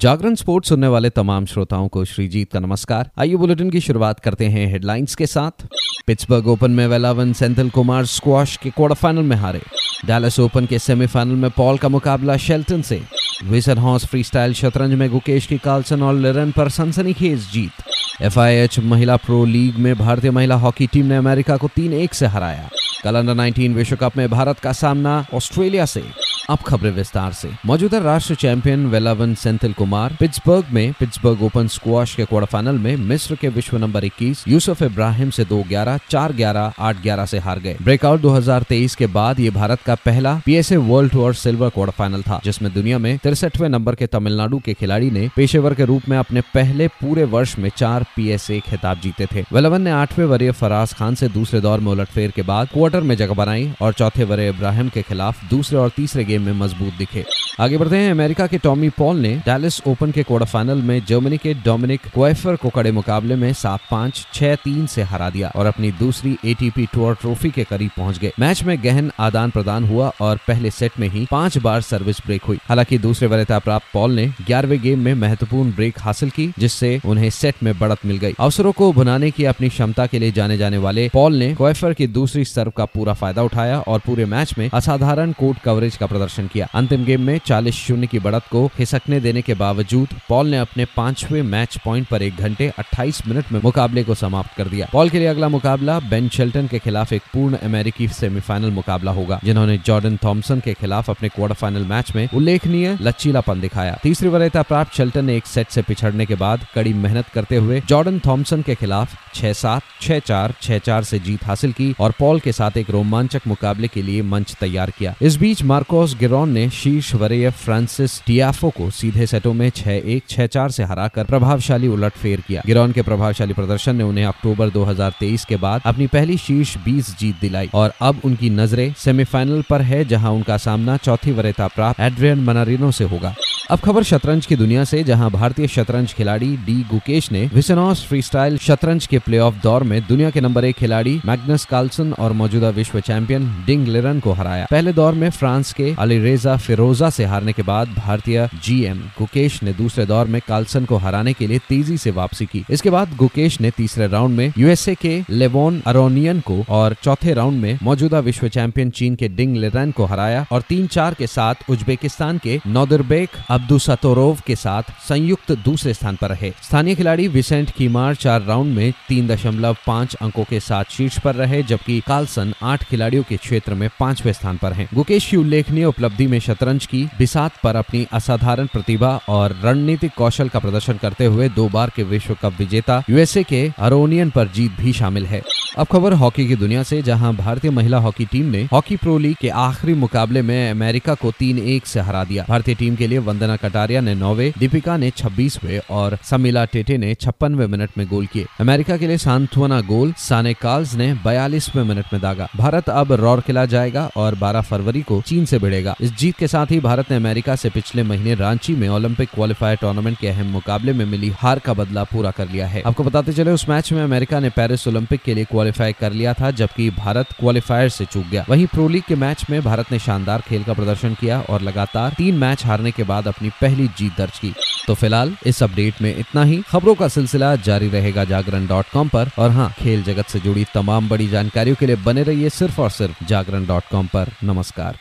जागरण sports सुनने वाले तमाम श्रोताओं को श्रीजीत का नमस्कार। आइए बुलेटिन की शुरुआत करते हैं हेडलाइंस के साथ। पिट्सबर्ग ओपन में वेलावन, सेंथिल कुमार स्क्वाश के क्वार्टर फाइनल में हारे। डैलस ओपन के सेमीफाइनल में पॉल का मुकाबला शेल्टन से। विसन हॉर्स फ्रीस्टाइल शतरंज में गुकेश की कार्लसन और लिरन पर सनसनीखेज जीत। एफआईएच महिला प्रो लीग में भारतीय महिला हॉकी टीम ने अमेरिका को तीन एक से हराया। कल अंडर 19 विश्व कप में भारत का सामना ऑस्ट्रेलिया से। अब खबरें विस्तार से। मौजूदा राष्ट्र चैंपियन वेलावन सेंथिल कुमार, पिट्सबर्ग में पिट्सबर्ग ओपन स्क्वाश के क्वार्टर फाइनल में मिस्र के विश्व नंबर 21 यूसुफ इब्राहिम से दो ग्यारह, चार ग्यारह, आठ ग्यारह से हार गए। ब्रेकआउट 2023 के बाद ये भारत का पहला PSA world tour silver quarter final था, जिसमें दुनिया में तिरसठवें नंबर के तमिलनाडु के खिलाड़ी ने पेशेवर के रूप में अपने पहले पूरे वर्ष में चार पीएसए खिताब जीते थे। वेलावन ने आठवें वरीय फराज खान से दूसरे दौर में उलटफेर के बाद क्वार्टर में जगह बनाई और चौथे वरीय इब्राहिम के खिलाफ दूसरे और तीसरे गेम में मज़बूत दिखे। आगे बढ़ते हैं। अमेरिका के टॉमी पॉल ने डैलिस ओपन के क्वार्टर फाइनल में जर्मनी के डोमिनिक क्वेफर को कड़े मुकाबले में सात पाँच, छह तीन से हरा दिया और अपनी दूसरी एटीपी टूर ट्रॉफी के करीब पहुँच गए। मैच में गहन आदान प्रदान हुआ और पहले सेट में ही पाँच बार सर्विस ब्रेक हुई। हालाँकि दूसरे वरीयता प्राप्त पॉल ने ग्यारहवें गेम में महत्वपूर्ण ब्रेक हासिल की, जिससे उन्हें सेट में बढ़त मिल गई। अवसरों को भुनाने की अपनी क्षमता के लिए जाने जाने वाले पॉल ने क्वेफर की दूसरी सर्व का पूरा फ़ायदा उठाया और पूरे मैच में असाधारण कोर्ट कवरेज का प्रदर्शन किया। अंतिम गेम में चालीस शून्य की बढ़त को खिसकने देने के बावजूद पॉल ने अपने पाँचवें मैच पॉइंट पर एक घंटे 28 मिनट में मुकाबले को समाप्त कर दिया। पॉल के लिए अगला मुकाबला बेन शेल्टन के खिलाफ एक पूर्ण अमेरिकी सेमीफाइनल मुकाबला होगा, जिन्होंने जॉर्डन थॉम्सन के खिलाफ अपने क्वार्टर फाइनल मैच में उल्लेखनीय लचीलापन दिखाया। तीसरी वरीयता प्राप्त शेल्टन ने एक सेट से पिछड़ने के बाद कड़ी मेहनत करते हुए जॉर्डन थॉम्सन के खिलाफ छह सात, छह चार छह चार से जीत हासिल की और पॉल के साथ एक रोमांचक मुकाबले के लिए मंच तैयार किया। इस बीच मार्कोस गिरोन ने शीर्ष वरीय फ्रांसिस टियाफो को सीधे सेटों में छह एक, छह चार से हराकर प्रभावशाली उलटफेर किया। गिरोन के प्रभावशाली प्रदर्शन ने उन्हें अक्टूबर 2023 के बाद अपनी पहली शीर्ष 20 जीत दिलाई और अब उनकी नज़रें सेमीफाइनल पर है, जहाँ उनका सामना चौथी वरीयता प्राप्त एड्रियन मनारिनो से होगा। अब खबर शतरंज की दुनिया से, जहाँ भारतीय शतरंज खिलाड़ी डी गुकेश ने विसनॉस फ्रीस्टाइल शतरंज के प्लेऑफ दौर में दुनिया के नंबर एक खिलाड़ी मैग्नस कार्लसन और मौजूदा विश्व चैंपियन डिंग लिरन को हराया। पहले दौर में फ्रांस के अलीरेजा फिरोजा से हारने के बाद भारतीय जीएम गुकेश ने दूसरे दौर में कार्लसन को हराने के लिए तेज़ी से वापसी की। इसके बाद गुकेश ने तीसरे राउंड में यूएसए के लेवोन अरोनियन को और चौथे राउंड में मौजूदा विश्व चैंपियन चीन के डिंग लिरन को हराया और तीन चार के साथ उज्बेकिस्तान के नौदरबेक अब्दू सतोरोव के साथ संयुक्त दूसरे स्थान पर रहे स्थानीय खिलाड़ी विसेंट कीमार चार राउंड में तीन दशमलव पाँच अंकों के साथ शीर्ष पर रहे, जबकि कार्लसन आठ खिलाड़ियों के क्षेत्र में पाँचवें स्थान पर हैं। गुकेश की उल्लेखनीय उपलब्धि में शतरंज की बिसात पर अपनी असाधारण प्रतिभा और रणनीतिक कौशल का प्रदर्शन करते हुए दो बार के विश्व कप विजेता यूएसए के अरोनियन पर जीत भी शामिल है अब खबर हॉकी की दुनिया से, जहाँ भारतीय महिला हॉकी टीम ने हॉकी प्रो लीग के आखिरी मुकाबले में अमेरिका को तीन एक से हरा दिया। भारतीय टीम के लिए वंदना कटारिया ने नौवे दीपिका ने छब्बीसवे और समीला टेटे ने छप्पनवे मिनट में गोल किए। अमेरिका के लिए सांत्वना गोल, साने कार्ल्स ने बयालीसवे मिनट में दागा। भारत अब रौरकिला जाएगा और 12 फरवरी को चीन से भिड़ेगा। इस जीत के साथ ही भारत ने अमेरिका से पिछले महीने रांची में ओलंपिक क्वालिफायर टूर्नामेंट के अहम मुकाबले में मिली हार का बदला पूरा कर लिया है। आपको बताते चले, उस मैच में अमेरिका ने पेरिस ओलंपिक के लिए क्वालिफाई कर लिया था, जबकि भारत क्वालिफायर से चूक गया। वहीं प्रो लीग के मैच में भारत ने शानदार खेल का प्रदर्शन किया और लगातार तीन मैच हारने के बाद अपनी पहली जीत दर्ज की। तो फ़िलहाल इस अपडेट में इतना ही। खबरों का सिलसिला जारी रहेगा जागरण डॉट कॉम पर। और हाँ खेल जगत से जुड़ी तमाम बड़ी जानकारियों के लिए बने रहिए सिर्फ़ और सिर्फ़ जागरण डॉट कॉम पर। नमस्कार।